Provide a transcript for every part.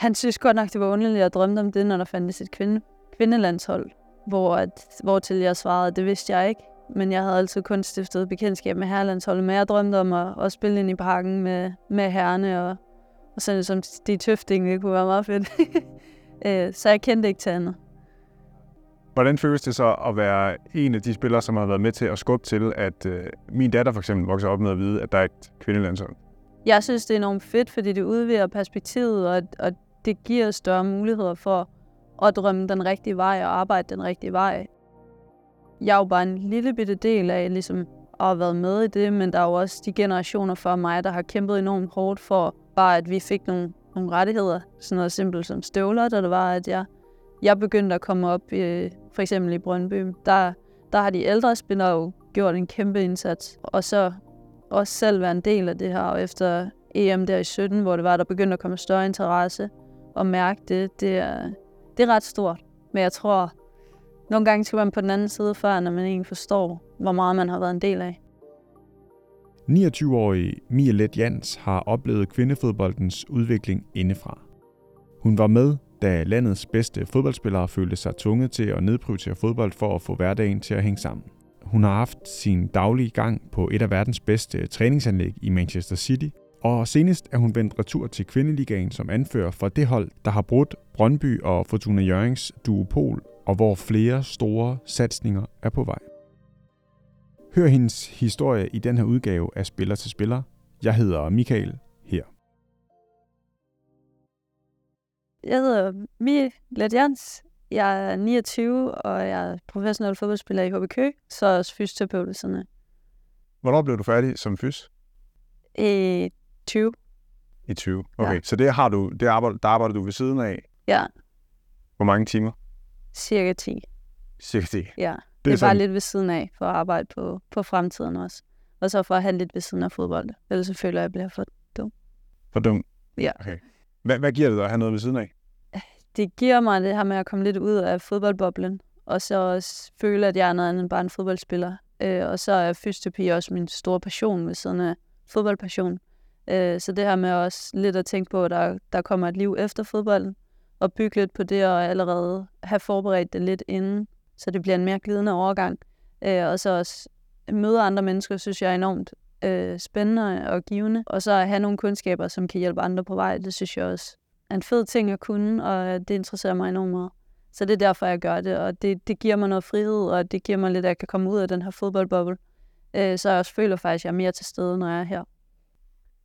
Han synes godt nok, det var underligt at drømme om det, når der fandtes et kvinde, kvindelandshold, hvor, at, hvor til jeg svarede, det vidste jeg ikke. Men jeg havde altid kun stiftet bekendtskab med herrelandsholdet, men jeg drømte om at, at spille ind i parken med, med herrene, og, og sådan som de tøftinge, det kunne være meget fedt. Øh, så jeg kendte ikke til andet. Hvordan føles det så at være en af de spillere, som har været med til at skubbe til, at øh, min datter for eksempel vokser op med at vide, at der er et kvindelandshold? Jeg synes, det er enormt fedt, fordi det udvider perspektivet, og, og det giver større muligheder for at drømme den rigtige vej og arbejde den rigtige vej. Jeg er jo bare en lille bitte del af ligesom, at have været med i det, men der er jo også de generationer før mig, der har kæmpet enormt hårdt for bare, at vi fik nogle, nogle rettigheder. Sådan noget simpelt som støvler, da det var, at jeg, jeg begyndte at komme op, i, for eksempel i Brøndby. Der, der har de ældre spillere jo gjort en kæmpe indsats. Og så også selv være en del af det her, og efter EM der i 17, hvor det var, der begyndte at komme større interesse, og mærke det, det er, det er ret stort. Men jeg tror, nogle gange skal man på den anden side før, når man egentlig forstår, hvor meget man har været en del af. 29-årige Mia Let Jans har oplevet kvindefodboldens udvikling indefra. Hun var med, da landets bedste fodboldspillere følte sig tvunget til at nedprioritere fodbold for at få hverdagen til at hænge sammen. Hun har haft sin daglige gang på et af verdens bedste træningsanlæg i Manchester City, og senest er hun vendt retur til Kvindeligaen som anfører for det hold, der har brudt Brøndby og Fortuna Jørgens duopol, og hvor flere store satsninger er på vej. Hør hendes historie i den her udgave af Spiller til Spiller. Jeg hedder Michael her. Jeg hedder Mie Ledjans. Jeg er 29, og jeg er professionel fodboldspiller i HB Køge, så også fysioterapeut. Hvornår blev du færdig som fys? I 20. I 20. Okay, ja. så det har du, det arbejder, der arbejder du ved siden af? Ja, Hvor mange timer? cirka 10. Cirka 10. Ja, det er, bare lidt ved siden af for at arbejde på, på fremtiden også. Og så for at have lidt ved siden af fodbold. Ellers så føler jeg, at jeg bliver for dum. For dum? Ja. Okay. Hvad, hvad giver det dig at have noget ved siden af? Det giver mig det her med at komme lidt ud af fodboldboblen. Og så også føle, at jeg er noget andet end bare en fodboldspiller. Øh, og så er fysioterapi også min store passion ved siden af fodboldpassion. Øh, så det her med også lidt at tænke på, at der, der kommer et liv efter fodbolden. Og bygge lidt på det, og allerede have forberedt det lidt inden, så det bliver en mere glidende overgang. Øh, og så også møde andre mennesker, synes jeg er enormt øh, spændende og givende. Og så at have nogle kundskaber, som kan hjælpe andre på vej, det synes jeg også er en fed ting at kunne, og det interesserer mig enormt meget. Så det er derfor, jeg gør det, og det, det giver mig noget frihed, og det giver mig lidt, at jeg kan komme ud af den her fodboldboble. Øh, så jeg også føler faktisk, at jeg er mere til stede, når jeg er her.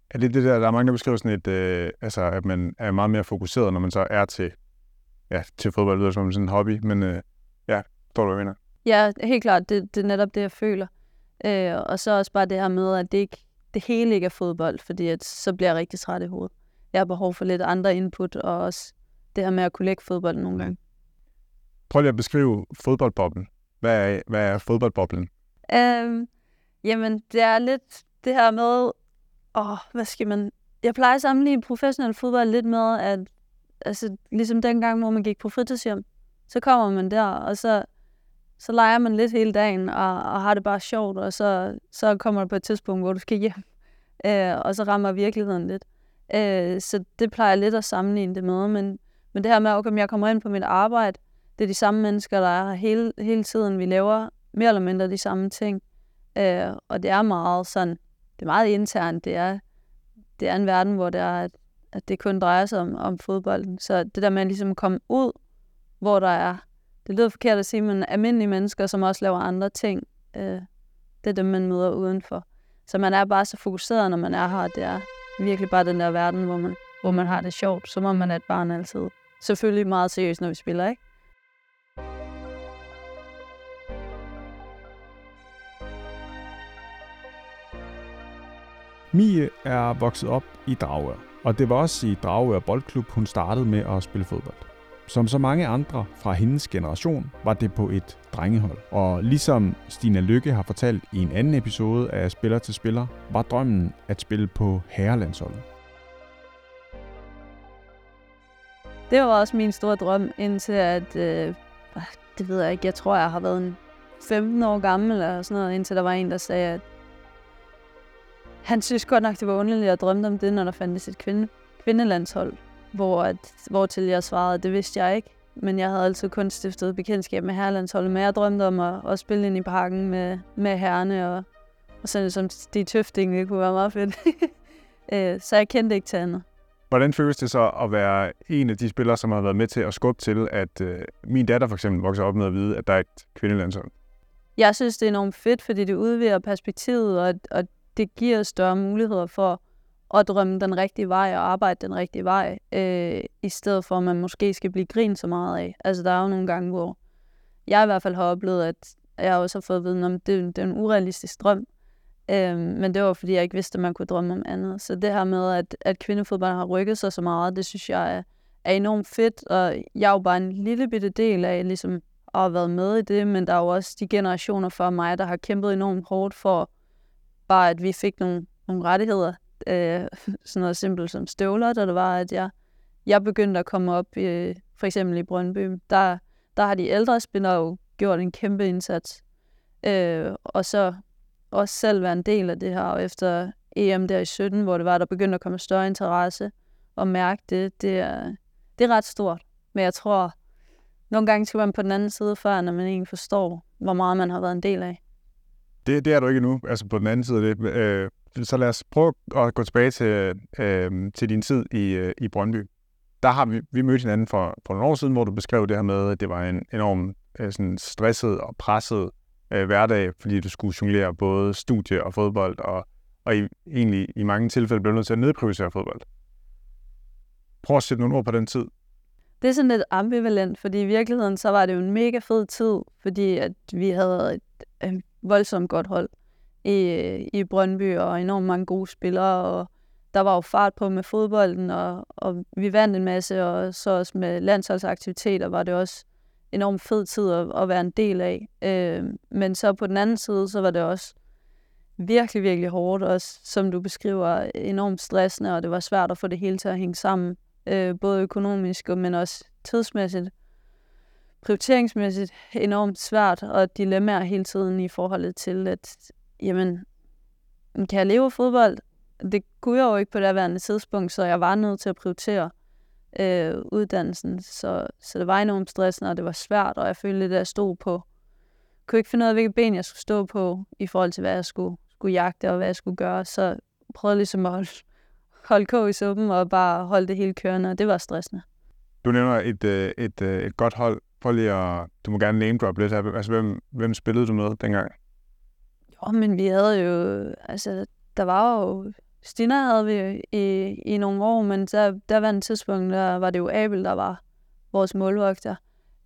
Er det det der, der er mange, der beskriver sådan et, øh, altså, at man er meget mere fokuseret, når man så er til, ja, til fodbold, det lyder som sådan en hobby, men øh, ja, forstår du, hvad jeg mener? Ja, helt klart. Det, det er netop det, jeg føler. Øh, og så også bare det her med, at det, ikke, det hele ikke er fodbold, fordi at, så bliver jeg rigtig træt i hovedet. Jeg har behov for lidt andre input, og også det her med at kunne lægge fodbold nogle gange. Prøv lige at beskrive fodboldboblen. Hvad er, hvad er fodboldboblen? Øhm, jamen, det er lidt det her med, åh, hvad skal man... Jeg plejer at sammenligne professionel fodbold lidt med, at altså, ligesom dengang, hvor man gik på fritidshjem, så kommer man der, og så, så leger man lidt hele dagen, og, og har det bare sjovt, og så, så kommer der på et tidspunkt, hvor du skal hjem, øh, og så rammer virkeligheden lidt. Øh, så det plejer jeg lidt at sammenligne det med, men, men det her med, okay, jeg kommer ind på mit arbejde, det er de samme mennesker, der er her hele, hele tiden. Vi laver mere eller mindre de samme ting. Øh, og det er meget sådan, det er meget internt. Det er, det er en verden, hvor det er, at, at det kun drejer sig om, om fodbolden. Så det der med at ligesom komme ud, hvor der er, det lyder forkert at sige, men almindelige mennesker, som også laver andre ting, øh, det er dem, man møder udenfor. Så man er bare så fokuseret, når man er her. Det er virkelig bare den der verden, hvor man, hvor man har det sjovt, som om man er et barn altid. Selvfølgelig meget seriøst, når vi spiller, ikke? Mie er vokset op i Dragør, og det var også i Dragør Boldklub, hun startede med at spille fodbold. Som så mange andre fra hendes generation var det på et drengehold. Og ligesom Stina Lykke har fortalt i en anden episode af Spiller til Spiller, var drømmen at spille på herrelandsholdet. Det var også min store drøm, indtil at, øh, det ved jeg ikke, jeg tror, jeg har været en 15 år gammel eller sådan noget, indtil der var en, der sagde, at han synes godt nok, det var underligt at drømme om det, når der fandtes et kvinde, kvindelandshold, hvor, at, hvor til jeg svarede, det vidste jeg ikke. Men jeg havde altid kun stiftet bekendtskab med herlandsholdet, men jeg drømte om at, at spille ind i parken med, med herrene, og, og sådan som de tøftinge, det kunne være meget fedt. Øh, så jeg kendte ikke til andet. Hvordan føles det så at være en af de spillere, som har været med til at skubbe til, at øh, min datter for eksempel vokser op med at vide, at der er et kvindelandshold? Jeg synes, det er enormt fedt, fordi det udvider perspektivet, og, og det giver større muligheder for at drømme den rigtige vej og arbejde den rigtige vej, øh, i stedet for at man måske skal blive grint så meget af. Altså der er jo nogle gange, hvor jeg i hvert fald har oplevet, at jeg også har fået viden om, at det, det er en urealistisk drøm. Øh, men det var, fordi jeg ikke vidste, at man kunne drømme om andet. Så det her med, at, at kvindefodbold har rykket sig så meget, det synes jeg er, er enormt fedt, og jeg er jo bare en lille bitte del af ligesom, at have været med i det, men der er jo også de generationer før mig, der har kæmpet enormt hårdt for bare, at vi fik nogle, nogle rettigheder øh, sådan noget simpelt som støvler, da det var, at jeg, jeg begyndte at komme op, i, for eksempel i Brøndby. Der, der har de ældre spillere jo gjort en kæmpe indsats. Øh, og så også selv være en del af det her, og efter EM der i 17, hvor det var, der begyndte at komme større interesse, og mærke det, det er, det er ret stort. Men jeg tror, nogle gange skal man på den anden side før, når man egentlig forstår, hvor meget man har været en del af. Det, det er du ikke nu, altså på den anden side af det. Øh, så lad os prøve at gå tilbage til, øh, til din tid i, øh, i Brøndby. Der har vi, vi mødt hinanden for, for nogle år siden, hvor du beskrev det her med, at det var en enorm øh, sådan stresset og presset øh, hverdag, fordi du skulle jonglere både studie og fodbold, og, og i, egentlig i mange tilfælde blev nødt til at nedprioritere fodbold. Prøv at sætte nogle ord på den tid. Det er sådan lidt ambivalent, fordi i virkeligheden så var det jo en mega fed tid, fordi at vi havde et, et voldsomt godt hold i, i Brøndby, og enormt mange gode spillere, og der var jo fart på med fodbolden, og, og vi vandt en masse, og så også med landsholdsaktiviteter var det også enormt fed tid at, at være en del af. Øh, men så på den anden side, så var det også virkelig, virkelig hårdt, også som du beskriver, enormt stressende, og det var svært at få det hele til at hænge sammen, øh, både økonomisk, men også tidsmæssigt prioriteringsmæssigt enormt svært og dilemmaer hele tiden i forhold til, at jamen, kan jeg leve af fodbold? Det kunne jeg jo ikke på det værende tidspunkt, så jeg var nødt til at prioritere øh, uddannelsen. Så, så det var enormt stressende, og det var svært, og jeg følte lidt, at jeg stod på. Jeg kunne ikke finde ud af, hvilket ben jeg skulle stå på, i forhold til, hvad jeg skulle, skulle jagte, og hvad jeg skulle gøre. Så prøvede ligesom at holde, holde kog i suppen, og bare holde det hele kørende, og det var stressende. Du nævner et, øh, et, et, et godt hold. Prøv lige at, du må gerne name drop lidt her. Altså, hvem, hvem spillede du med dengang? Jo, men vi havde jo, altså, der var jo, Stina havde vi i, i nogle år, men der, der var en tidspunkt, der var det jo Abel, der var vores målvogter.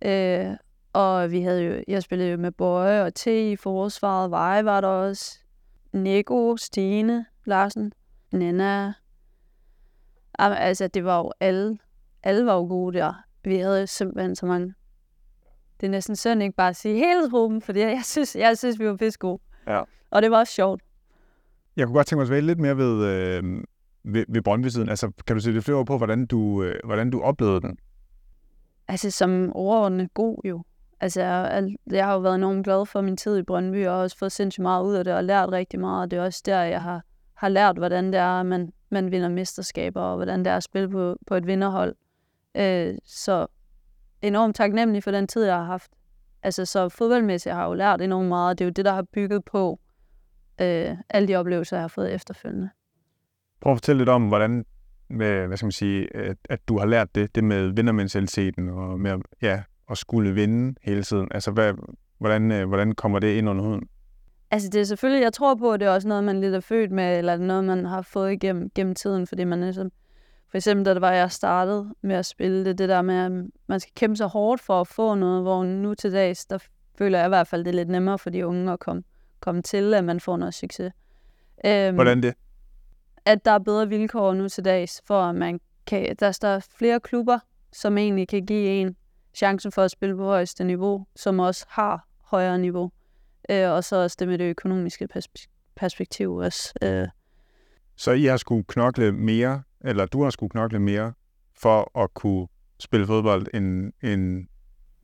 Øh, og vi havde jo, jeg spillede jo med Bøje og T i forsvaret, Veje var der også, Nico, Stine, Larsen, Nana. Altså, det var jo alle, alle var jo gode der. Vi havde simpelthen så mange. Det er næsten synd ikke bare at sige hele truppen, fordi jeg synes, jeg synes vi var pisse gode. Ja. Og det var også sjovt. Jeg kunne godt tænke mig at svare lidt mere ved, øh, ved, ved Brøndby-siden. Altså, kan du sætte lidt flere på, hvordan du, øh, hvordan du oplevede den? Altså, som overordnet god jo. Altså, jeg, jeg har jo været enormt glad for min tid i Brøndby, og også fået sindssygt meget ud af det, og lært rigtig meget. Og det er også der, jeg har, har lært, hvordan det er, at man, man vinder mesterskaber, og hvordan det er at spille på, på et vinderhold. Øh, så enormt taknemmelig for den tid, jeg har haft. Altså, så fodboldmæssigt har jeg jo lært enormt meget, og det er jo det, der har bygget på øh, alle de oplevelser, jeg har fået efterfølgende. Prøv at fortælle lidt om, hvordan med, hvad skal man sige, at, at du har lært det, det med vindermentaliteten og med ja, at skulle vinde hele tiden. Altså, hvad, hvordan, øh, hvordan kommer det ind under huden? Altså, det er selvfølgelig, jeg tror på, at det er også noget, man lidt er født med, eller noget, man har fået igennem gennem tiden, fordi man ligesom, for eksempel, da det var, jeg startede med at spille det, det der med, at man skal kæmpe så hårdt for at få noget, hvor nu til dags, der føler jeg i hvert fald, det er lidt nemmere for de unge at komme, komme til, at man får noget succes. Øhm, Hvordan det? At der er bedre vilkår nu til dags, for at man kan, der er flere klubber, som egentlig kan give en chancen for at spille på højeste niveau, som også har højere niveau. Øh, og så også det med det økonomiske perspektiv også. Øh. Så I har skulle knokle mere, eller du har skulle knokle mere, for at kunne spille fodbold, end, end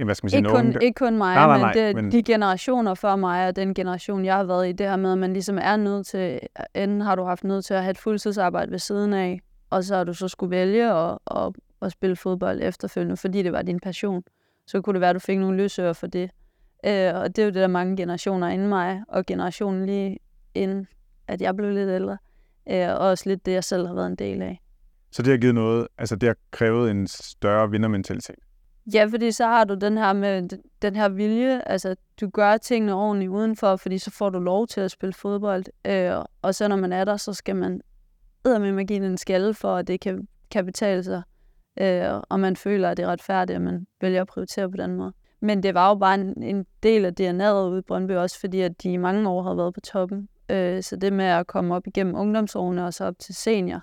hvad skal man sige, ikke, kun, unge, ikke kun mig, nej, nej, nej, men, det, men de generationer før mig, og den generation, jeg har været i, det her med, at man ligesom er nødt til, enten har du haft nødt til at have et fuldtidsarbejde ved siden af, og så har du så skulle vælge at, at, at spille fodbold efterfølgende, fordi det var din passion. Så kunne det være, at du fik nogle løsører for det. Øh, og det er jo det, der mange generationer inden mig, og generationen lige inden, at jeg blev lidt ældre. Øh, og også lidt det, jeg selv har været en del af. Så det har givet noget, altså det har krævet en større vindermentalitet? Ja, fordi så har du den her med den her vilje, altså du gør tingene ordentligt udenfor, fordi så får du lov til at spille fodbold. Øh, og så når man er der, så skal man med give en skalle for, at det kan, kan betale sig. Øh, og man føler, at det er retfærdigt, at man vælger at prioritere på den måde. Men det var jo bare en, en del af DNA'et ude i Brøndby også, fordi at de i mange år havde været på toppen. Øh, så det med at komme op igennem ungdomsårene og så op til senior,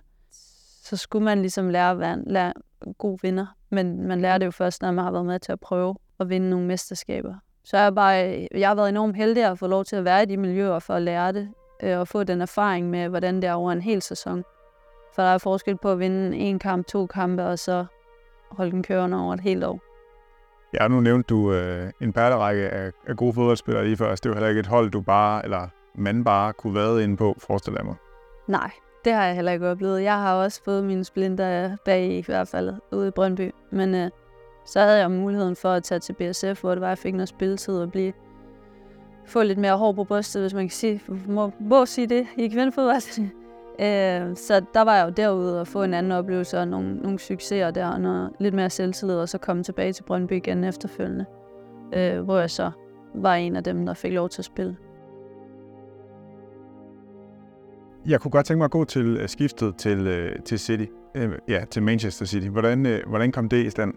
så skulle man ligesom lære at være en, lære god vinder. Men man lærer det jo først, når man har været med til at prøve at vinde nogle mesterskaber. Så jeg, bare, øh, jeg har været enormt heldig at få lov til at være i de miljøer for at lære det, øh, og få den erfaring med, hvordan det er over en hel sæson. For der er forskel på at vinde en kamp, to kampe, og så holde den kørende over et helt år. Ja, nu nævnte du øh, en perlerække af, af gode fodboldspillere lige før. Altså, det var heller ikke et hold, du bare, eller man bare kunne være inde på, forestiller jeg mig. Nej, det har jeg heller ikke oplevet. Jeg har også fået mine splinter bag i hvert fald ude i Brøndby. Men øh, så havde jeg muligheden for at tage til BSF, hvor det var, at jeg fik noget spilletid og blive få lidt mere hår på brystet, hvis man kan sige, må, må sige det i kvindefodbold. øh, så der var jeg jo derude og få en anden oplevelse og nogle, nogle succeser der, og noget, lidt mere selvtillid, og så komme tilbage til Brøndby igen efterfølgende, øh, hvor jeg så var en af dem, der fik lov til at spille. Jeg kunne godt tænke mig at gå til øh, skiftet til, øh, til City. Øh, ja, til Manchester City. Hvordan, hvordan kom det i stand?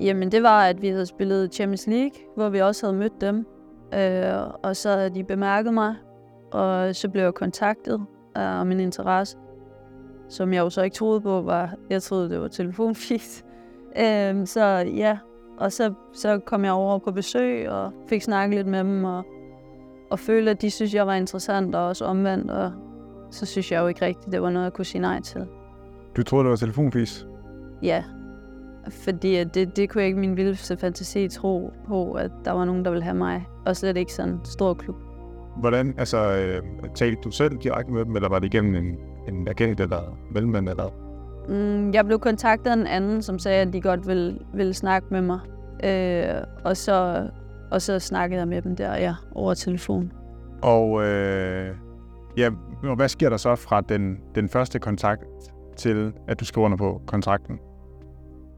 Jamen, det var, at vi havde spillet Champions League, hvor vi også havde mødt dem. Uh, og så havde de bemærket mig, og så blev jeg kontaktet om min interesse, som jeg jo så ikke troede på var, jeg troede, det var telefonfis. Uh, så ja, og så, så kom jeg over på besøg og fik snakket lidt med dem, og, og følte, at de synes, jeg var interessant, og også omvendt, og så synes jeg jo ikke rigtigt, det var noget, jeg kunne sige nej til. Du troede, det var telefonfis? Ja, fordi det, det kunne jeg ikke min vildeste fantasi tro på, at der var nogen, der ville have mig. Og slet ikke sådan en stor klub. Hvordan, altså, øh, talte du selv direkte med dem, eller var det igennem en, en agent eller mellemmand eller? Mm, jeg blev kontaktet af en anden, som sagde, at de godt ville, ville snakke med mig. Øh, og, så, og så snakkede jeg med dem der, ja, over telefon. Og øh, Ja, og hvad sker der så fra den, den første kontakt til, at du skriver under på kontrakten?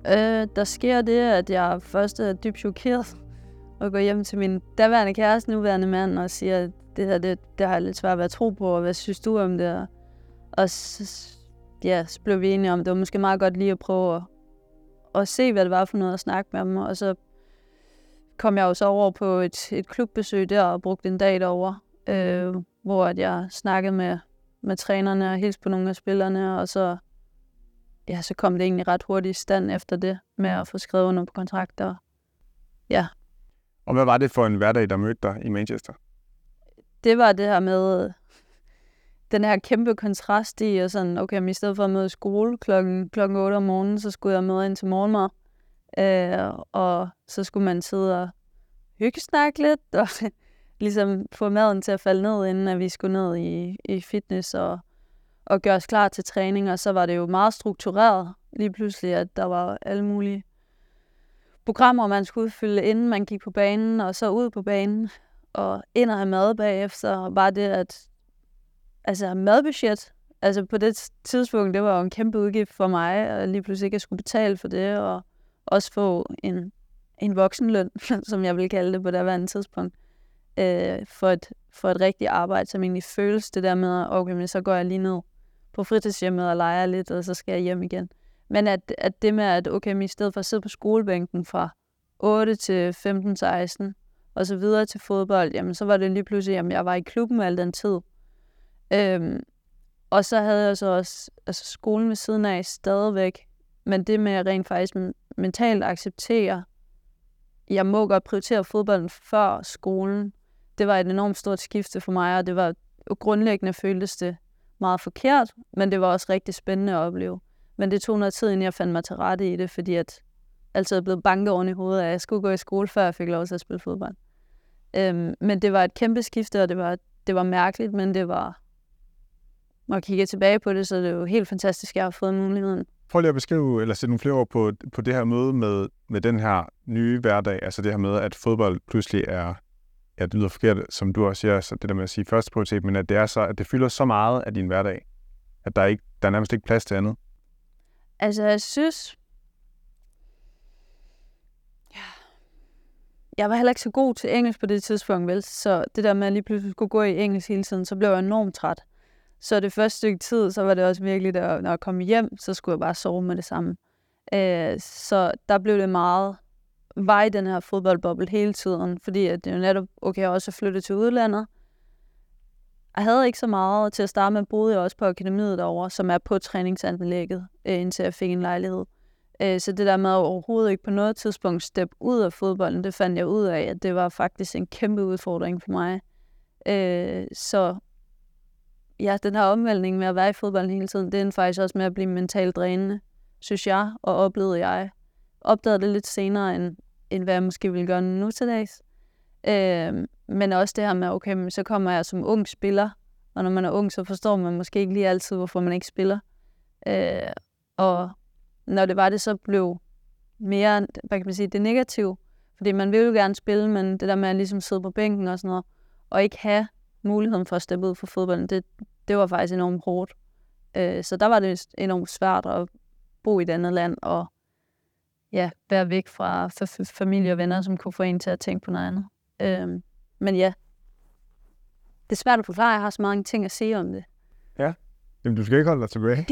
Øh, der sker det, at jeg først er dybt chokeret og går hjem til min daværende kæreste, nuværende mand, og siger, at det her, det, det har jeg lidt svært ved at tro på, og hvad synes du om det? Og så, ja, så blev vi enige om, at det var måske meget godt lige at prøve at, at se, hvad det var for noget at snakke med dem, og så kom jeg jo så over på et, et klubbesøg der og brugte en dag derovre, øh, hvor at jeg snakkede med, med trænerne og hilste på nogle af spillerne, og så, ja, så kom det egentlig ret hurtigt i stand efter det, med at få skrevet under på kontrakter. Ja. Og hvad var det for en hverdag, der mødte dig i Manchester? Det var det her med den her kæmpe kontrast i, og sådan, okay, men i stedet for at møde skole klokken, klokken 8 om morgenen, så skulle jeg møde ind til morgenmad. Øh, og så skulle man sidde og hygge snakke lidt, og ligesom få maden til at falde ned, inden at vi skulle ned i, i fitness og, og gøre os klar til træning. Og så var det jo meget struktureret lige pludselig, at der var alle mulige programmer, man skulle udfylde, inden man gik på banen, og så ud på banen, og ind og have mad bagefter. Og bare det, at altså madbudget, altså på det tidspunkt, det var jo en kæmpe udgift for mig, og lige pludselig ikke at skulle betale for det, og også få en, en voksenløn, som jeg ville kalde det på det daværende tidspunkt øh, for, et, for et rigtigt arbejde, som egentlig føles det der med, okay, men så går jeg lige ned på fritidshjemmet og leger lidt, og så skal jeg hjem igen. Men at, at det med, at okay, men i stedet for at sidde på skolebænken fra 8 til 15-16, og så videre til fodbold, jamen så var det lige pludselig, at jeg var i klubben al den tid. Øhm, og så havde jeg så også altså skolen ved siden af stadigvæk, men det med at rent faktisk mentalt acceptere, jeg må godt prioritere fodbolden før skolen, det var et enormt stort skifte for mig, og det var grundlæggende føltes det meget forkert, men det var også rigtig spændende at opleve. Men det tog noget tid, inden jeg fandt mig til rette i det, fordi at altid er blevet banket oven i hovedet, at jeg skulle gå i skole, før jeg fik lov til at spille fodbold. Øhm, men det var et kæmpe skifte, og det var, det var mærkeligt, men det var... Når jeg kigger tilbage på det, så er det jo helt fantastisk, at jeg har fået muligheden prøv lige at beskrive, eller sætte nogle flere ord på, på det her møde med, med den her nye hverdag, altså det her med, at fodbold pludselig er, ja, det lyder forkert, som du også siger, så det der med at sige første prioritet, men at det er så, at det fylder så meget af din hverdag, at der, er ikke, der er nærmest ikke plads til andet. Altså, jeg synes... Ja. Jeg var heller ikke så god til engelsk på det tidspunkt, vel? Så det der med at lige pludselig skulle gå i engelsk hele tiden, så blev jeg enormt træt. Så det første stykke tid, så var det også virkelig, at når jeg kom hjem, så skulle jeg bare sove med det samme. Øh, så der blev det meget var i den her fodboldboble hele tiden, fordi at det jo netop, okay, jeg også flyttet til udlandet. Jeg havde ikke så meget til at starte med, boede jeg også på akademiet derovre, som er på træningsanlægget, øh, indtil jeg fik en lejlighed. Øh, så det der med at overhovedet ikke på noget tidspunkt steppe ud af fodbolden, det fandt jeg ud af, at det var faktisk en kæmpe udfordring for mig. Øh, så ja, den her omvæltning med at være i fodbolden hele tiden, det er faktisk også med at blive mentalt drænende, synes jeg, og oplevede jeg. Opdagede det lidt senere, end, end hvad jeg måske ville gøre nu til dags. Øh, men også det her med, okay, men så kommer jeg som ung spiller, og når man er ung, så forstår man måske ikke lige altid, hvorfor man ikke spiller. Øh, og når det var det, så blev mere, hvad kan man sige, det negative. Fordi man vil jo gerne spille, men det der med at ligesom sidde på bænken og sådan noget, og ikke have muligheden for at steppe ud for fodbolden, det, det var faktisk enormt hårdt. Øh, så der var det enormt svært at bo i et andet land og ja, være væk fra familie og venner, som kunne få en til at tænke på noget andet. Øh, men ja, det er svært at forklare. Jeg har så mange ting at sige om det. Ja, Jamen, du skal ikke holde dig tilbage.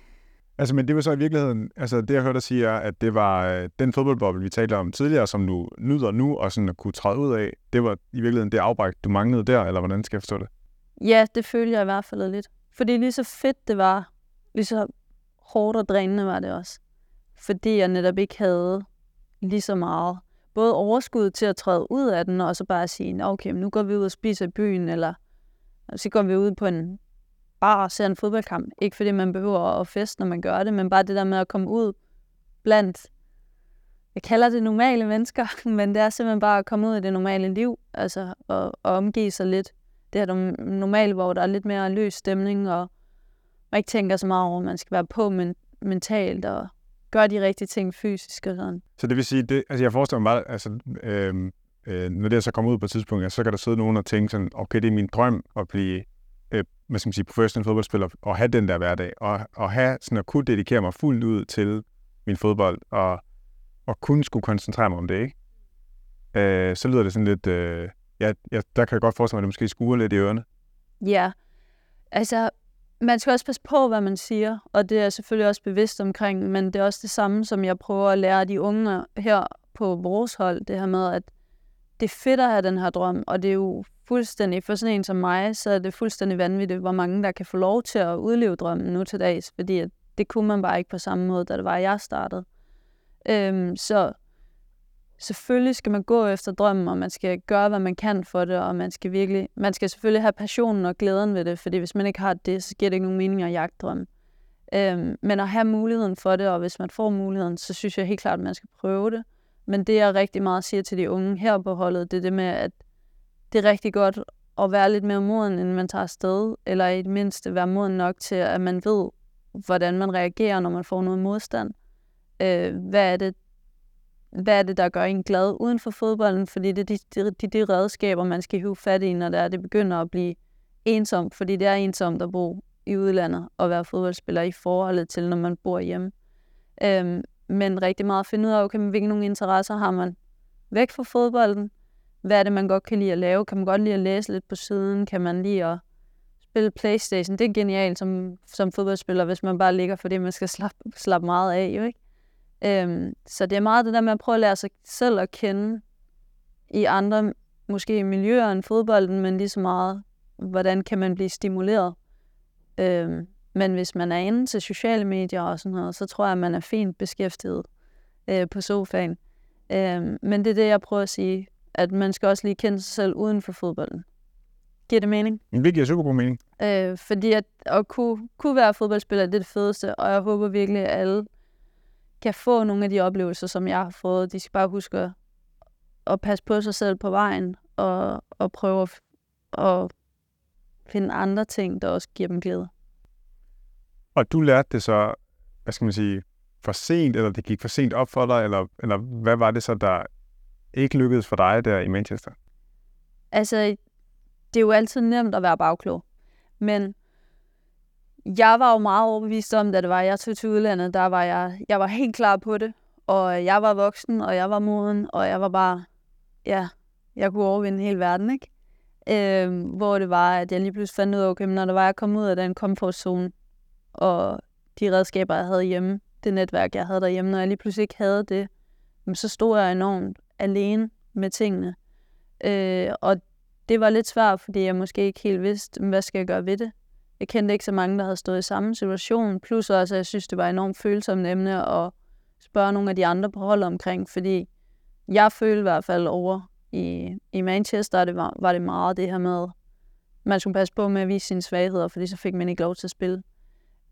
altså, men det var så i virkeligheden, altså det jeg hørte dig sige er, at det var øh, den fodboldboble, vi talte om tidligere, som du nyder nu, og sådan at kunne træde ud af, det var i virkeligheden det afbræk, du manglede der, eller hvordan skal jeg forstå det? Ja, det følte jeg i hvert fald lidt. Fordi lige så fedt det var, lige så hårdt og drænende var det også. Fordi jeg netop ikke havde lige så meget både overskud til at træde ud af den, og så bare sige, okay, nu går vi ud og spiser i byen, eller så går vi ud på en bar og ser en fodboldkamp. Ikke fordi man behøver at feste, når man gør det, men bare det der med at komme ud blandt, jeg kalder det normale mennesker, men det er simpelthen bare at komme ud i det normale liv, altså og, og omgive sig lidt. Det er normale, hvor der er lidt mere løs stemning, og man ikke tænker så meget over, at man skal være på men, mentalt, og gøre de rigtige ting fysisk og sådan. Så det vil sige, det, altså jeg forestiller mig bare, altså, øh, øh, når det så kommer ud på et tidspunkt, så kan der sidde nogen og tænke sådan, okay, det er min drøm at blive øh, hvad skal man sige, professionel fodboldspiller, og have den der hverdag, og, og have sådan at kunne dedikere mig fuldt ud til min fodbold, og, og kun skulle koncentrere mig om det, ikke? Øh, så lyder det sådan lidt, øh, ja, ja, der kan jeg godt forestille mig, at det måske skuer lidt i ørerne. Ja, altså man skal også passe på, hvad man siger, og det er jeg selvfølgelig også bevidst omkring, men det er også det samme, som jeg prøver at lære de unge her på vores hold, det her med, at det er fedt at have den her drøm, og det er jo fuldstændig, for sådan en som mig, så er det fuldstændig vanvittigt, hvor mange der kan få lov til at udleve drømmen nu til dags, fordi at det kunne man bare ikke på samme måde, da det var, jeg startede. Øhm, så selvfølgelig skal man gå efter drømmen, og man skal gøre, hvad man kan for det, og man skal virkelig, man skal selvfølgelig have passionen og glæden ved det, fordi hvis man ikke har det, så giver det ikke nogen mening at jagte drømmen. Øhm, men at have muligheden for det, og hvis man får muligheden, så synes jeg helt klart, at man skal prøve det. Men det, jeg rigtig meget siger til de unge her på holdet, det er det med, at det er rigtig godt at være lidt mere moden, end man tager afsted, eller i det mindste være moden nok til, at man ved, hvordan man reagerer, når man får noget modstand. Øh, hvad er det, hvad er det, der gør en glad uden for fodbolden, fordi det er de, de, de redskaber, man skal hive fat i, når det, er, det begynder at blive ensomt, fordi det er ensomt at bo i udlandet og være fodboldspiller i forholdet til, når man bor hjemme. Øhm, men rigtig meget at finde ud af, okay, hvilke nogle interesser har man væk fra fodbolden? Hvad er det, man godt kan lide at lave? Kan man godt lide at læse lidt på siden? Kan man lide at spille Playstation? Det er genialt som, som fodboldspiller, hvis man bare ligger for det, man skal slappe, slappe meget af, jo ikke? Øhm, så det er meget det der med at prøve at lære sig selv at kende i andre, måske miljøer end fodbolden, men lige så meget, hvordan kan man blive stimuleret. Øhm, men hvis man er inde til sociale medier og sådan noget, så tror jeg, at man er fint beskæftiget øh, på sofaen. Øhm, men det er det, jeg prøver at sige, at man skal også lige kende sig selv uden for fodbolden. Giver det mening? Det giver super god mening. Øh, fordi at, at kunne, kunne være fodboldspiller, det er det fedeste, og jeg håber virkelig, at alle kan få nogle af de oplevelser, som jeg har fået. De skal bare huske at, at passe på sig selv på vejen, og, og prøve at, at finde andre ting, der også giver dem glæde. Og du lærte det så hvad skal man sige, for sent, eller det gik for sent op for dig, eller, eller hvad var det så, der ikke lykkedes for dig der i Manchester? Altså, det er jo altid nemt at være bagklog. Men jeg var jo meget overbevist om, da det var, jeg tog til udlandet, der var jeg, jeg var helt klar på det. Og jeg var voksen, og jeg var moden, og jeg var bare, ja, jeg kunne overvinde hele verden, ikke? Øh, hvor det var, at jeg lige pludselig fandt ud af, okay, når det var, jeg kom ud af den komfortzone, og de redskaber, jeg havde hjemme, det netværk, jeg havde derhjemme, når jeg lige pludselig ikke havde det, så stod jeg enormt alene med tingene. Øh, og det var lidt svært, fordi jeg måske ikke helt vidste, hvad skal jeg gøre ved det. Jeg kendte ikke så mange, der havde stået i samme situation. Plus også, at jeg synes, det var et enormt følsomt emne at spørge nogle af de andre på holdet omkring, fordi jeg følte i hvert fald over i, i Manchester, det var, var det meget det her med, man skulle passe på med at vise sine svagheder, fordi så fik man ikke lov til at spille.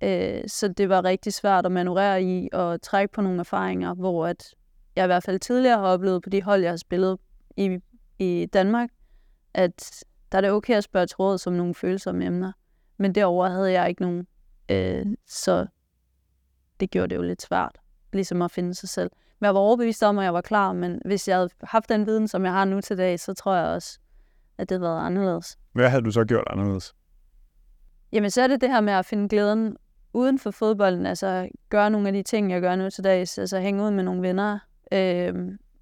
Øh, så det var rigtig svært at manøvrere i og trække på nogle erfaringer, hvor at jeg i hvert fald tidligere har oplevet på de hold, jeg har spillet i, i Danmark, at der er det okay at spørge til råd som nogle følsomme emner. Men derover havde jeg ikke nogen. Øh, så det gjorde det jo lidt svært, ligesom at finde sig selv. Men jeg var overbevist om, at jeg var klar, men hvis jeg havde haft den viden, som jeg har nu til dag, så tror jeg også, at det havde været anderledes. Hvad havde du så gjort anderledes? Jamen, så er det det her med at finde glæden uden for fodbolden, altså gøre nogle af de ting, jeg gør nu til dags, altså hænge ud med nogle venner. Øh,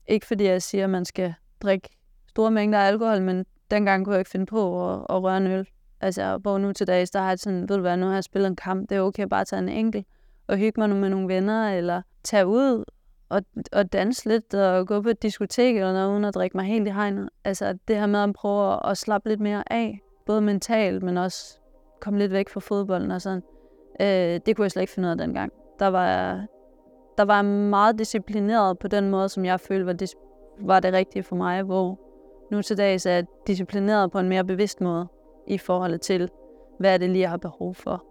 ikke fordi jeg siger, at man skal drikke store mængder af alkohol, men dengang kunne jeg ikke finde på at, at røre en øl. Altså, hvor nu til dags, der har jeg sådan, ved du hvad, nu har jeg spillet en kamp, det er okay bare at tage en enkelt og hygge mig med nogle venner, eller tage ud og, og danse lidt, og gå på et diskotek eller noget, uden at drikke mig helt i hegnet. Altså, det her med at prøve at, at slappe lidt mere af, både mentalt, men også komme lidt væk fra fodbolden og sådan. Øh, det kunne jeg slet ikke finde ud af dengang. Der var, der var meget disciplineret på den måde, som jeg følte var, var det rigtige for mig, hvor nu til dags er jeg disciplineret på en mere bevidst måde i forhold til, hvad det lige, jeg har behov for.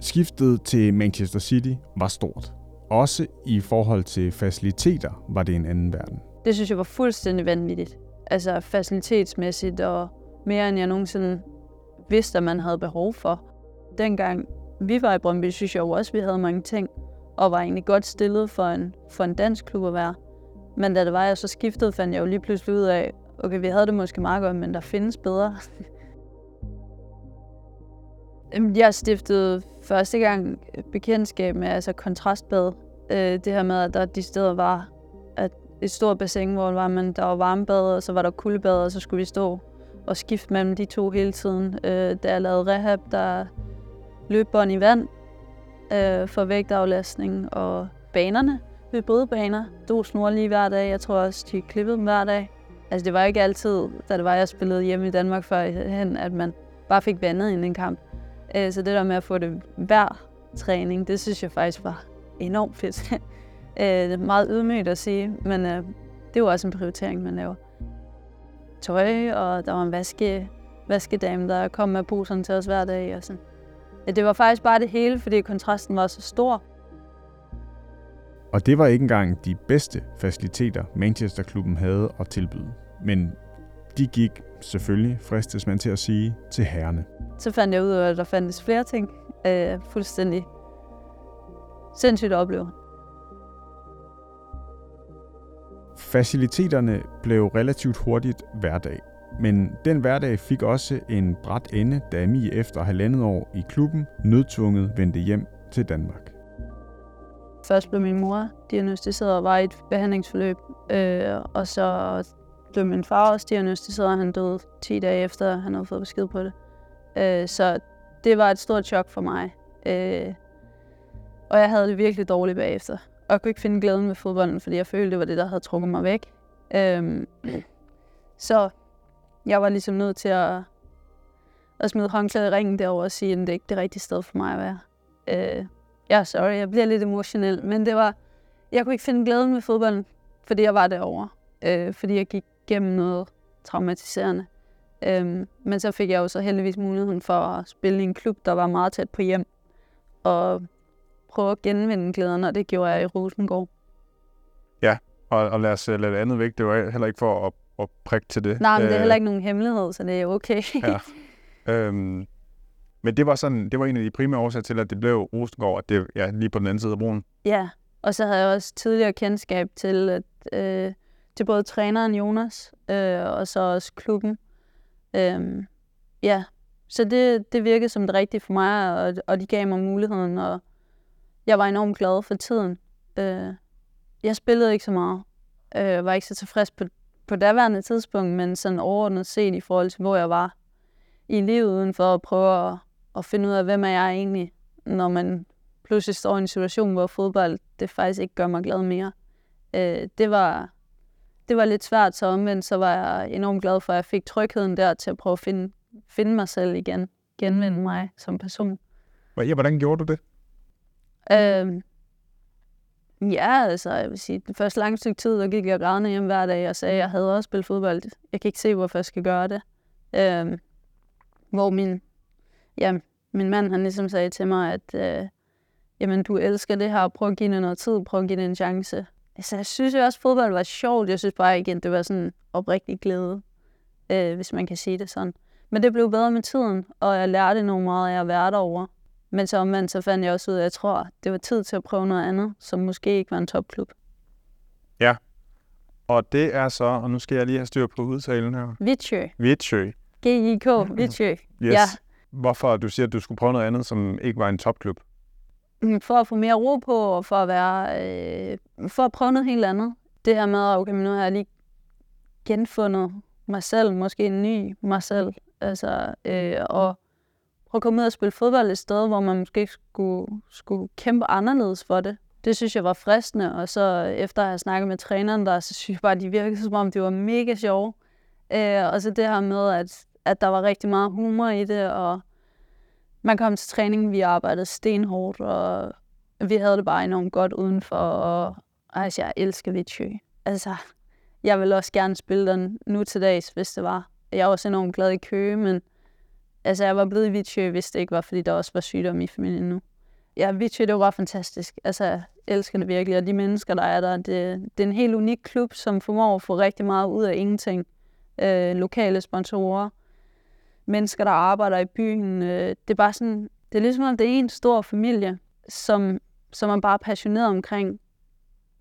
Skiftet til Manchester City var stort. Også i forhold til faciliteter var det en anden verden. Det synes jeg var fuldstændig vanvittigt. Altså facilitetsmæssigt og mere end jeg nogensinde vidste, at man havde behov for. Dengang vi var i Brøndby, synes jeg jo også, at vi havde mange ting, og var egentlig godt stillet for en, for en dansk klub at være. Men da det var, jeg så skiftede, fandt jeg jo lige pludselig ud af, okay, vi havde det måske meget godt, men der findes bedre. jeg stiftede første gang bekendtskab med altså kontrastbad. Øh, det her med, at der de steder var at et stort bassin, hvor var, man, der var varmebad, og så var der kuldebad, og så skulle vi stå og skifte mellem de to hele tiden. Øh, da jeg lavede rehab, der løb bånd i vand øh, for vægtaflastning og banerne, hybridbaner, stod snor lige hver dag. Jeg tror også, de klippede dem hver dag. Altså det var ikke altid, da det var, jeg spillede hjemme i Danmark før hen, at man bare fik vandet ind i en kamp. Øh, så det der med at få det hver træning, det synes jeg faktisk var enormt fedt. Øh, det er meget ydmygt at sige, men øh, det var også en prioritering, man laver. Tøj, og der var en vaske, vaskedame, der kom med poserne til os hver dag. Og sådan. Det var faktisk bare det hele, fordi kontrasten var så stor. Og det var ikke engang de bedste faciliteter, Manchester-klubben havde at tilbyde. Men de gik selvfølgelig, fristes man til at sige, til herrene. Så fandt jeg ud af, at der fandtes flere ting. Øh, fuldstændig sindssygt at opleve. Faciliteterne blev relativt hurtigt hverdag. Men den hverdag fik også en bræt ende, da Ami efter halvandet år i klubben nødtvunget vendte hjem til Danmark. Først blev min mor diagnostiseret og var i et behandlingsforløb, øh, og så blev min far også diagnostiseret, og han døde 10 dage efter, han havde fået besked på det. Øh, så det var et stort chok for mig. Øh, og jeg havde det virkelig dårligt bagefter. Og jeg kunne ikke finde glæden ved fodbolden, fordi jeg følte, det var det, der havde trukket mig væk. Øh, så jeg var ligesom nødt til at, at smide håndklædet i ringen derover og sige, at det er det rigtige sted for mig at være. Øh, ja, sorry, jeg bliver lidt emotionel, men det var, jeg kunne ikke finde glæden med fodbolden, fordi jeg var derovre. Øh, fordi jeg gik gennem noget traumatiserende. Øh, men så fik jeg jo så heldigvis muligheden for at spille i en klub, der var meget tæt på hjem, og prøve at genvinde glæden, og det gjorde jeg i Rosengård. Ja, og, og lad os lade det andet væk. Det var heller ikke for at, at prikke til det. Nej, men det er heller ikke nogen hemmelighed, så det er okay. ja. Øhm, men det var sådan, det var en af de primære årsager til, at det blev Rosengård, at det ja, lige på den anden side af broen. Ja, og så havde jeg også tidligere kendskab til, at, øh, til både træneren Jonas, øh, og så også klubben. Øh, ja, så det, det virkede som det rigtige for mig, og, og de gav mig muligheden, og jeg var enormt glad for tiden. Øh, jeg spillede ikke så meget. Øh, var ikke så tilfreds på, på daværende tidspunkt, men sådan overordnet set i forhold til, hvor jeg var i livet, uden for at prøve at, at finde ud af, hvem er jeg egentlig, når man pludselig står i en situation, hvor fodbold det faktisk ikke gør mig glad mere. Øh, det, var, det var lidt svært, så omvendt så var jeg enormt glad for, at jeg fik trygheden der til at prøve at finde, finde mig selv igen, genvinde mig som person. Ja, hvordan gjorde du det? Øh, ja, altså, jeg vil sige, det første lange stykke tid, der gik jeg grædende hjem hver dag og sagde, at jeg havde også spillet fodbold. Jeg kan ikke se, hvorfor jeg skal gøre det. Øh, hvor min, ja, min mand, han ligesom sagde til mig, at øh, jamen, du elsker det her, prøv at give det noget tid, prøv at give det en chance. Altså, jeg synes jo også, at fodbold var sjovt. Jeg synes bare igen, det var sådan oprigtig glæde, øh, hvis man kan sige det sådan. Men det blev bedre med tiden, og jeg lærte nogle meget af at være derovre. Men så omvendt, så fandt jeg også ud af, at jeg tror, det var tid til at prøve noget andet, som måske ikke var en topklub. Ja, og det er så, og nu skal jeg lige have styr på udtalen her. Vitsjø. Vitsjø. G-I-K. Vitsjø. Yes. Ja. Hvorfor du siger, at du skulle prøve noget andet, som ikke var en topklub? Mm, For at få mere ro på, og for at være, øh, for at prøve noget helt andet. Det her med, okay, men nu har jeg lige genfundet mig selv, måske en ny mig selv, altså, øh, og prøve at komme ud og spille fodbold et sted, hvor man måske skulle, skulle kæmpe anderledes for det. Det synes jeg var fristende, og så efter at have snakket med træneren der, så synes jeg bare, at de virkede som om, det var mega sjov. Øh, og så det her med, at, at der var rigtig meget humor i det, og man kom til træningen, vi arbejdede stenhårdt, og vi havde det bare enormt godt udenfor, og altså, jeg elsker Vichy. Altså, jeg vil også gerne spille den nu til dags, hvis det var. Jeg er også enormt glad i Køge, men altså, jeg var blevet i Vichy, hvis det ikke var, fordi der også var sygdom i familien nu. Ja, Vichy, det var fantastisk. Altså, jeg elsker det virkelig, og de mennesker, der er der, det, det er en helt unik klub, som formår at få rigtig meget ud af ingenting. Øh, lokale sponsorer, mennesker, der arbejder i byen. Øh, det er bare sådan, det er ligesom, om det er en stor familie, som, som er bare passioneret omkring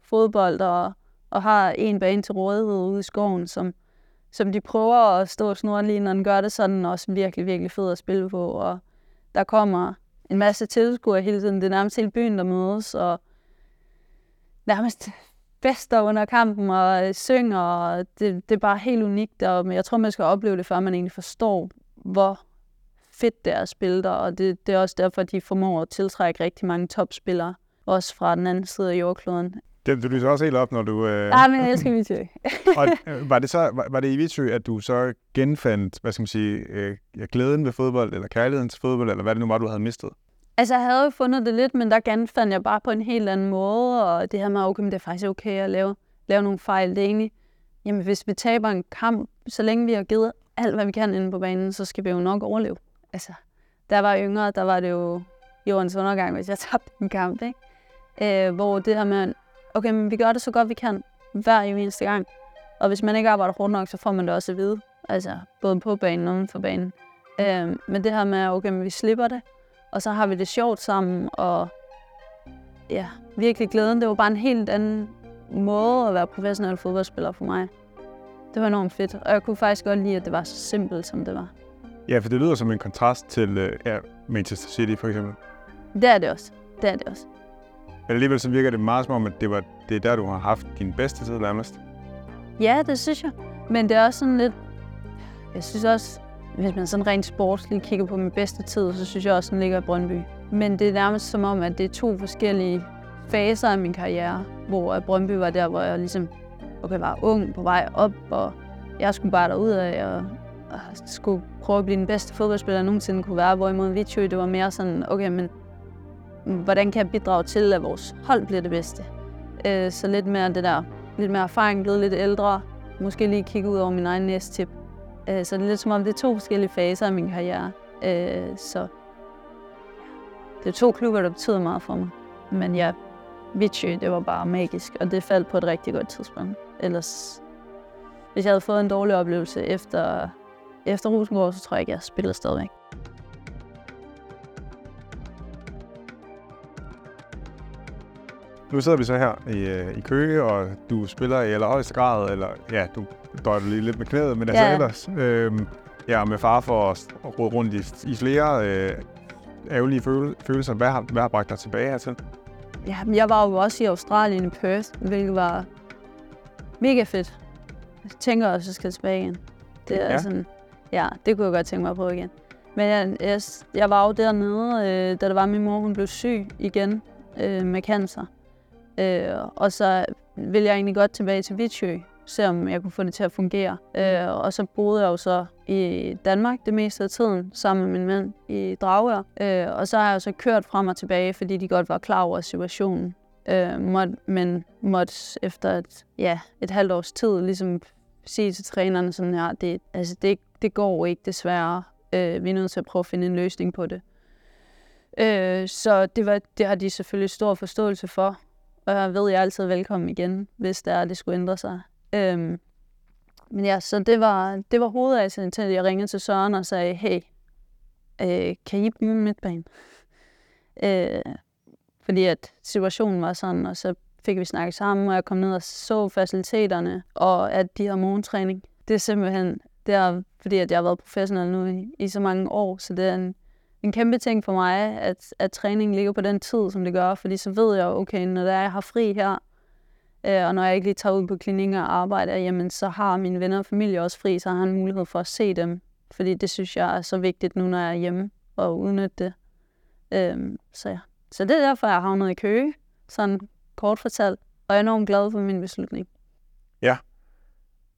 fodbold og, og har en bane til rådighed ude i skoven, som, som de prøver at stå snoren lige, når den gør det sådan, også virkelig, virkelig fed at spille på. Og der kommer en masse tilskuere hele tiden. Det er nærmest hele byen, der mødes, og nærmest fester under kampen og øh, synger, og det, det er bare helt unikt. Og jeg tror, man skal opleve det, før man egentlig forstår, hvor fedt det er at spille der, og det, det er også derfor, de formår at tiltrække rigtig mange topspillere, også fra den anden side af jordkloden. Det, du lyser også helt op, når du... Øh... Nej, men jeg elsker Vitsø. og øh, var det, så, var, var det i Vitsø, at du så genfandt, hvad skal man sige, øh, glæden ved fodbold, eller kærligheden til fodbold, eller hvad det nu var, du havde mistet? Altså, jeg havde jo fundet det lidt, men der genfandt jeg bare på en helt anden måde, og det her med, okay, men det er faktisk okay at lave, lave nogle fejl. Det er egentlig, jamen hvis vi taber en kamp, så længe vi har givet alt, hvad vi kan inde på banen, så skal vi jo nok overleve. Altså, der var yngre, der var det jo jordens undergang, hvis jeg tabte en kamp, ikke? Øh, hvor det her med, okay, men vi gør det så godt vi kan, hver eneste gang. Og hvis man ikke arbejder hårdt nok, så får man det også at vide. Altså, både på banen og uden for banen. Øh, men det her med, okay, men vi slipper det, og så har vi det sjovt sammen, og ja, virkelig glæden. Det var bare en helt anden måde at være professionel fodboldspiller for mig. Det var enormt fedt, og jeg kunne faktisk godt lide, at det var så simpelt, som det var. Ja, for det lyder som en kontrast til øh, ja, Manchester City for eksempel. Det er det også. Det er det også. Men alligevel så virker det meget som om, at det, var, det er der, du har haft din bedste tid nærmest. Ja, det synes jeg. Men det er også sådan lidt... Jeg synes også, hvis man sådan rent sportsligt kigger på min bedste tid, så synes jeg også, den ligger i Brøndby. Men det er nærmest som om, at det er to forskellige faser af min karriere, hvor Brøndby var der, hvor jeg ligesom okay, var ung på vej op, og jeg skulle bare derud af og, og skulle prøve at blive den bedste fodboldspiller, jeg nogensinde kunne være. Hvorimod Vitsjø, det var mere sådan, okay, men hvordan kan jeg bidrage til, at vores hold bliver det bedste? Øh, så lidt mere det der, lidt mere erfaring, blevet lidt ældre, måske lige kigge ud over min egen næste tip. Øh, så det er lidt som om, det er to forskellige faser af min karriere. Øh, så det er to klubber, der betyder meget for mig. Men ja, Vichy, det var bare magisk, og det faldt på et rigtig godt tidspunkt. Ellers, hvis jeg havde fået en dårlig oplevelse efter, efter Rosengård, så tror jeg ikke, jeg spillede stadigvæk. Nu sidder vi så her i, øh, i Køge, og du spiller i allerhøjeste grad, eller ja, du døjer lige lidt med knæet, men ja. altså ja. ellers. Øhm, ja, med far for at rode rundt i, i flere øh, ærgerlige følelser. Hvad har, hvad har bragt dig tilbage hertil? Ja, men jeg var jo også i Australien i Perth, hvilket var mega fedt. Jeg tænker også, at jeg skal tilbage igen. Det er Ja. sådan, ja, det kunne jeg godt tænke mig at prøve igen. Men jeg, jeg, jeg var jo dernede, øh, da det var min mor, hun blev syg igen øh, med cancer. Øh, og så ville jeg egentlig godt tilbage til Vitsjø, se om jeg kunne få det til at fungere. Øh, og så boede jeg jo så i Danmark det meste af tiden, sammen med min mand i Dragør. Øh, og så har jeg jo så kørt frem og tilbage, fordi de godt var klar over situationen. Øh, måtte, men måtte efter et, ja, et halvt års tid ligesom sige til trænerne sådan her, det, altså det, det går ikke desværre. Øh, vi er nødt til at prøve at finde en løsning på det. Øh, så det, var, det har de selvfølgelig stor forståelse for. Og jeg ved, jeg er altid velkommen igen, hvis der er, det skulle ændre sig. Øhm, men ja, så det var, det var hovedårsagen til, at jeg ringede til Søren og sagde, hey, øh, kan I blive midtbane? øh, fordi at situationen var sådan, og så fik vi snakket sammen, og jeg kom ned og så faciliteterne, og at de har morgentræning. Det er simpelthen, det er, fordi at jeg har været professionel nu i, i så mange år, så det er en, en kæmpe ting for mig, at, at træningen ligger på den tid, som det gør, fordi så ved jeg, okay, når det er, jeg har fri her, øh, og når jeg ikke lige tager ud på klinikker og arbejder, jamen så har mine venner og familie også fri, så har han mulighed for at se dem, fordi det synes jeg er så vigtigt nu, når jeg er hjemme og udnytte det. Øhm, så ja. Så det er derfor, jeg har havnet i Køge, sådan kort fortalt, og jeg er enormt glad for min beslutning. Ja.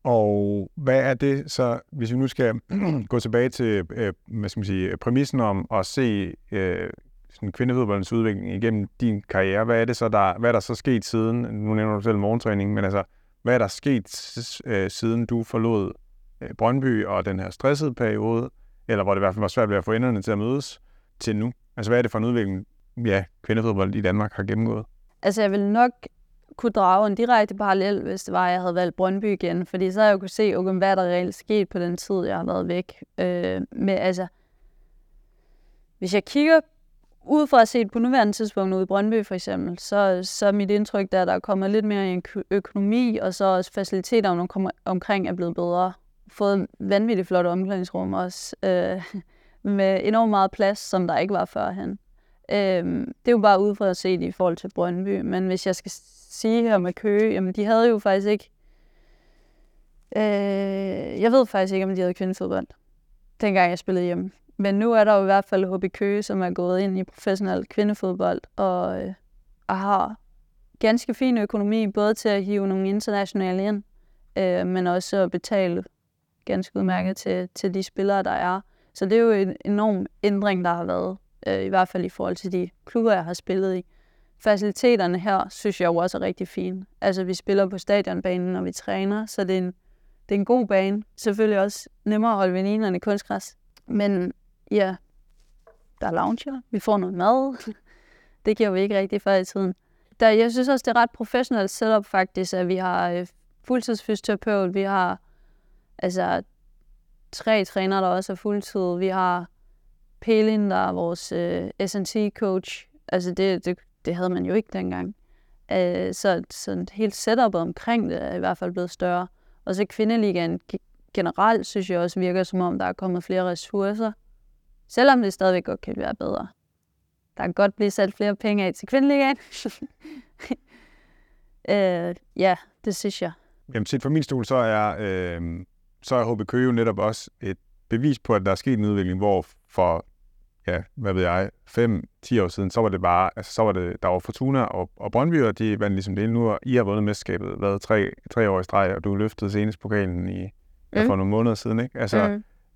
Og hvad er det så, hvis vi nu skal gå tilbage til øh, hvad skal man sige, præmissen om at se øh, sådan kvindefodboldens udvikling igennem din karriere, hvad er det så, der, hvad er der så sket siden, nu nævner du selv morgentræning, men altså, hvad er der sket øh, siden du forlod øh, Brøndby og den her stressede periode, eller hvor det i hvert fald var svært ved at få enderne til at mødes, til nu? Altså, hvad er det for en udvikling, ja, kvindefodbold i Danmark har gennemgået? Altså, jeg vil nok kunne drage en direkte parallel, hvis det var, at jeg havde valgt Brøndby igen. Fordi så havde jeg kunne se, okay, hvad der reelt sket på den tid, jeg har været væk. Øh, med, altså, hvis jeg kigger ud fra at se på nuværende tidspunkt ude i Brøndby for eksempel, så, så er mit indtryk der, at der er kommet lidt mere i en økonomi, og så også faciliteterne om, omkring er blevet bedre. Fået vanvittigt flotte omklædningsrum også, øh, med enormt meget plads, som der ikke var førhen. Øh, det er jo bare ud fra at se det i forhold til Brøndby. Men hvis jeg skal sige her med Køge, jamen de havde jo faktisk ikke... Øh, jeg ved faktisk ikke, om de havde kvindefodbold, dengang jeg spillede hjemme. Men nu er der jo i hvert fald HB Køge, som er gået ind i professionel kvindefodbold, og, øh, og har ganske fin økonomi, både til at hive nogle internationale ind, øh, men også at betale ganske udmærket til, til de spillere, der er. Så det er jo en enorm ændring, der har været øh, i hvert fald i forhold til de klubber, jeg har spillet i. Faciliteterne her, synes jeg jo også er rigtig fine. Altså, vi spiller på stadionbanen, når vi træner, så det er en, det er en god bane. Selvfølgelig også nemmere at holde veninderne kunstgræs. Men ja, der er lounger, vi får noget mad. det giver vi ikke rigtig før i tiden. Der, jeg synes også, det er ret professionelt setup faktisk, at vi har øh, fuldtidsfysioterapeut, vi har altså tre trænere, der også er fuldtid, vi har Pelin, der er vores øh, S&T-coach. Altså, det, det, det havde man jo ikke dengang. Øh, så, sådan helt setup omkring det er i hvert fald blevet større. Og så kvindeligaen generelt, synes jeg også virker som om, der er kommet flere ressourcer. Selvom det stadigvæk godt kan være bedre. Der kan godt blive sat flere penge af til kvindeligaen. øh, ja, det synes jeg. Jamen, set fra min stol, så er, øh, så er HB Køge jo netop også et bevis på, at der er sket en udvikling, hvor for, ja, hvad ved jeg, 5-10 år siden, så var det bare, altså så var det, der var Fortuna og, og Brøndby, og de vandt ligesom det hele nu, og I har vundet mesterskabet, hvad, tre, tre år i streg, og du løftede senest pokalen i. Mm. for nogle måneder siden, ikke? Altså,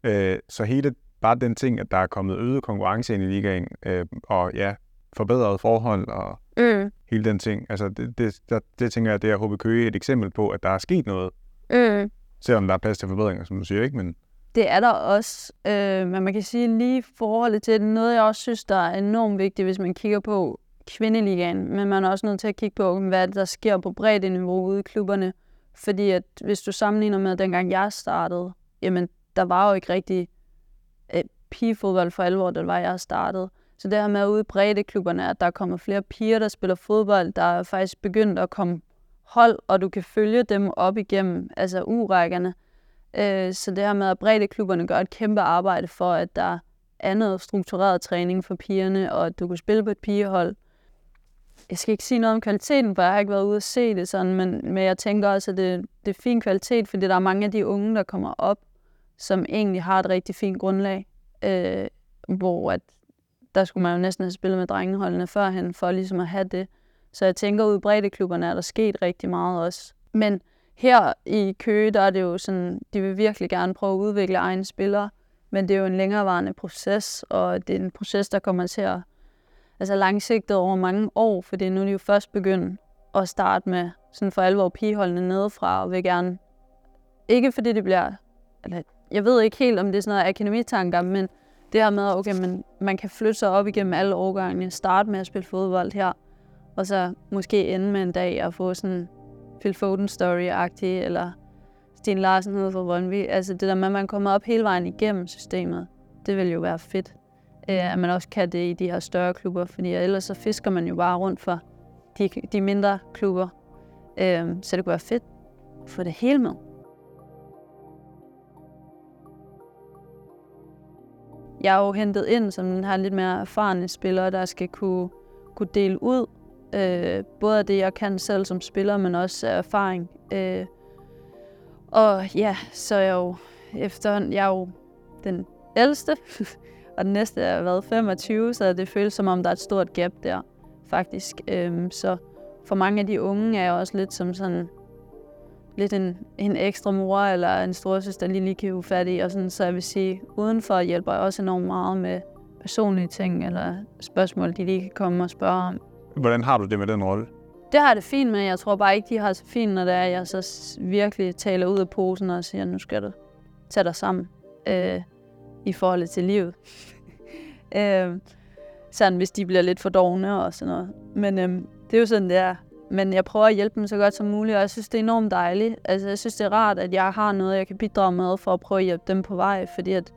Mm. øh, så hele, bare den ting, at der er kommet øget konkurrence ind i ligaen, øh, og ja, forbedrede forhold, og Mm. hele den ting, altså det, det, der, det tænker jeg, det er HB Køge et eksempel på, at der er sket noget, Mm. selvom der er plads til forbedringer, som du siger, ikke? Men Det er der også, øh, men man kan sige lige forholdet til det, noget jeg også synes, der er enormt vigtigt, hvis man kigger på kvindeligaen, men man er også nødt til at kigge på, hvad der sker på bredt niveau ude i klubberne. Fordi at hvis du sammenligner med, dengang jeg startede, jamen der var jo ikke rigtig pigefodbold for alvor, det var, jeg startede. Så det her med ude i breddeklubberne, at der kommer flere piger, der spiller fodbold, der er faktisk begyndt at komme hold, og du kan følge dem op igennem, altså urækkerne. Øh, så det her med, at breddeklubberne gør et kæmpe arbejde for, at der er noget struktureret træning for pigerne, og at du kan spille på et pigehold. Jeg skal ikke sige noget om kvaliteten, for jeg har ikke været ude at se det sådan, men, men jeg tænker også, at det, det er fin kvalitet, fordi der er mange af de unge, der kommer op, som egentlig har et rigtig fint grundlag, øh, hvor at der skulle man jo næsten have spillet med drengeholdene førhen, for ligesom at have det. Så jeg tænker, ud i breddeklubberne er der sket rigtig meget også. Men her i Køge, der er det jo sådan, de vil virkelig gerne prøve at udvikle egne spillere, men det er jo en længerevarende proces, og det er en proces, der kommer til at altså langsigtet over mange år, for det er nu de jo først begyndt at starte med sådan for alvor pigeholdene nedefra, og vil gerne, ikke fordi det bliver, eller jeg ved ikke helt, om det er sådan noget akademitanker, men det her med, okay, man, man kan flytte sig op igennem alle årgangene, starte med at spille fodbold her, og så måske ende med en dag at få sådan Phil Foden story-agtig, eller Stine Larsen ude fra Brøndby. Altså det der med, at man kommer op hele vejen igennem systemet, det vil jo være fedt. Øh, at man også kan det i de her større klubber, fordi ellers så fisker man jo bare rundt for de, de mindre klubber. Øh, så det kunne være fedt at få det hele med. Jeg er jo hentet ind som den her lidt mere erfarne spiller, der skal kunne, kunne dele ud. Øh, både af det, jeg kan selv som spiller, men også af erfaring. Øh, og ja, så er jeg jo efterhånden, jeg er jo den ældste, og den næste er været 25, så det føles som om, der er et stort gap der, faktisk. Øh, så for mange af de unge er jeg også lidt som sådan lidt en, en ekstra mor eller en storsøster, der lige kan fat i. Og sådan, så jeg vil sige, udenfor hjælper jeg også enormt meget med personlige ting eller spørgsmål, de lige kan komme og spørge om. Hvordan har du det med den rolle? Det har jeg det fint med. Jeg tror bare ikke, de har så fint, når det er, jeg så virkelig taler ud af posen og siger, nu skal du tage dig sammen øh, i forhold til livet. øh, sådan, hvis de bliver lidt for dogne og sådan noget. Men øh, det er jo sådan, det er. Men jeg prøver at hjælpe dem så godt som muligt, og jeg synes, det er enormt dejligt. Altså, jeg synes, det er rart, at jeg har noget, jeg kan bidrage med for at prøve at hjælpe dem på vej, fordi at,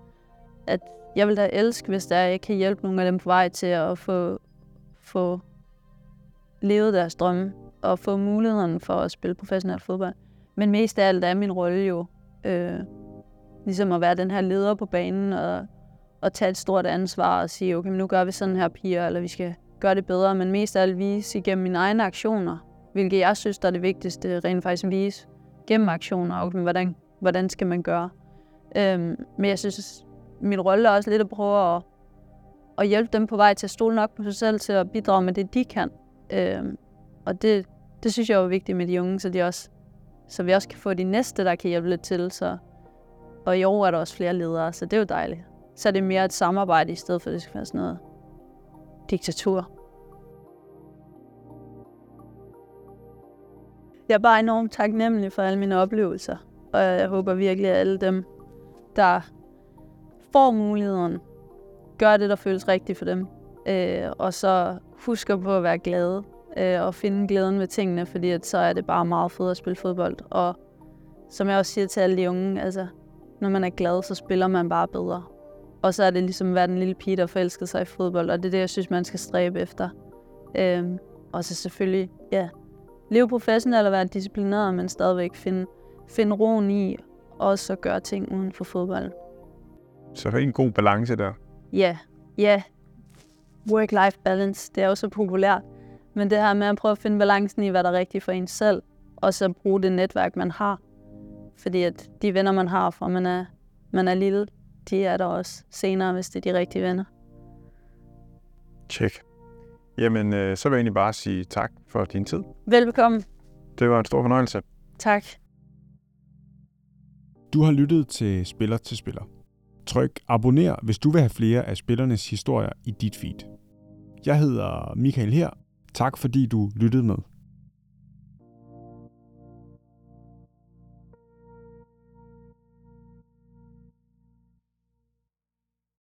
at jeg vil da elske, hvis der jeg kan hjælpe nogle af dem på vej til at få, få levet deres drømme og få muligheden for at spille professionel fodbold. Men mest af alt er min rolle jo øh, ligesom at være den her leder på banen og, og tage et stort ansvar og sige, okay, nu gør vi sådan her piger, eller vi skal gøre det bedre, men mest af alt vise igennem mine egne aktioner, hvilket jeg synes, der er det vigtigste, rent faktisk at vise gennem aktioner, og hvordan, hvordan skal man gøre. Øhm, men jeg synes, min rolle er også lidt at prøve at, at hjælpe dem på vej til at stole nok på sig selv, til at bidrage med det, de kan. Øhm, og det, det synes jeg er vigtigt med de unge, så, de også, så vi også kan få de næste, der kan hjælpe lidt til. Så, og i år er der også flere ledere, så det er jo dejligt. Så er det mere et samarbejde, i stedet for at det skal være sådan noget diktatur. Jeg er bare enormt taknemmelig for alle mine oplevelser, og jeg håber virkelig, at alle dem, der får muligheden, gør det, der føles rigtigt for dem. Øh, og så husker på at være glade øh, og finde glæden ved tingene, fordi at så er det bare meget fedt at spille fodbold. Og som jeg også siger til alle de unge, altså, når man er glad, så spiller man bare bedre. Og så er det ligesom at være den lille pige, der forelsker sig i fodbold, og det er det, jeg synes, man skal stræbe efter. Øhm, og så selvfølgelig, ja, leve professionelt og være disciplineret, men stadigvæk finde, finde roen i, og så gøre ting uden for fodbold. Så er en god balance der. Ja, ja. Work-life balance, det er jo så populært. Men det her med at prøve at finde balancen i, hvad der er rigtigt for en selv, og så bruge det netværk, man har. Fordi at de venner, man har fra man er, man er lille, de er der også senere, hvis det er de rigtige venner. Tjek. Jamen, øh, så vil jeg egentlig bare sige tak for din tid. Velbekomme. Det var en stor fornøjelse. Tak. Du har lyttet til Spiller til Spiller. Tryk abonner, hvis du vil have flere af spillernes historier i dit feed. Jeg hedder Michael her. Tak fordi du lyttede med.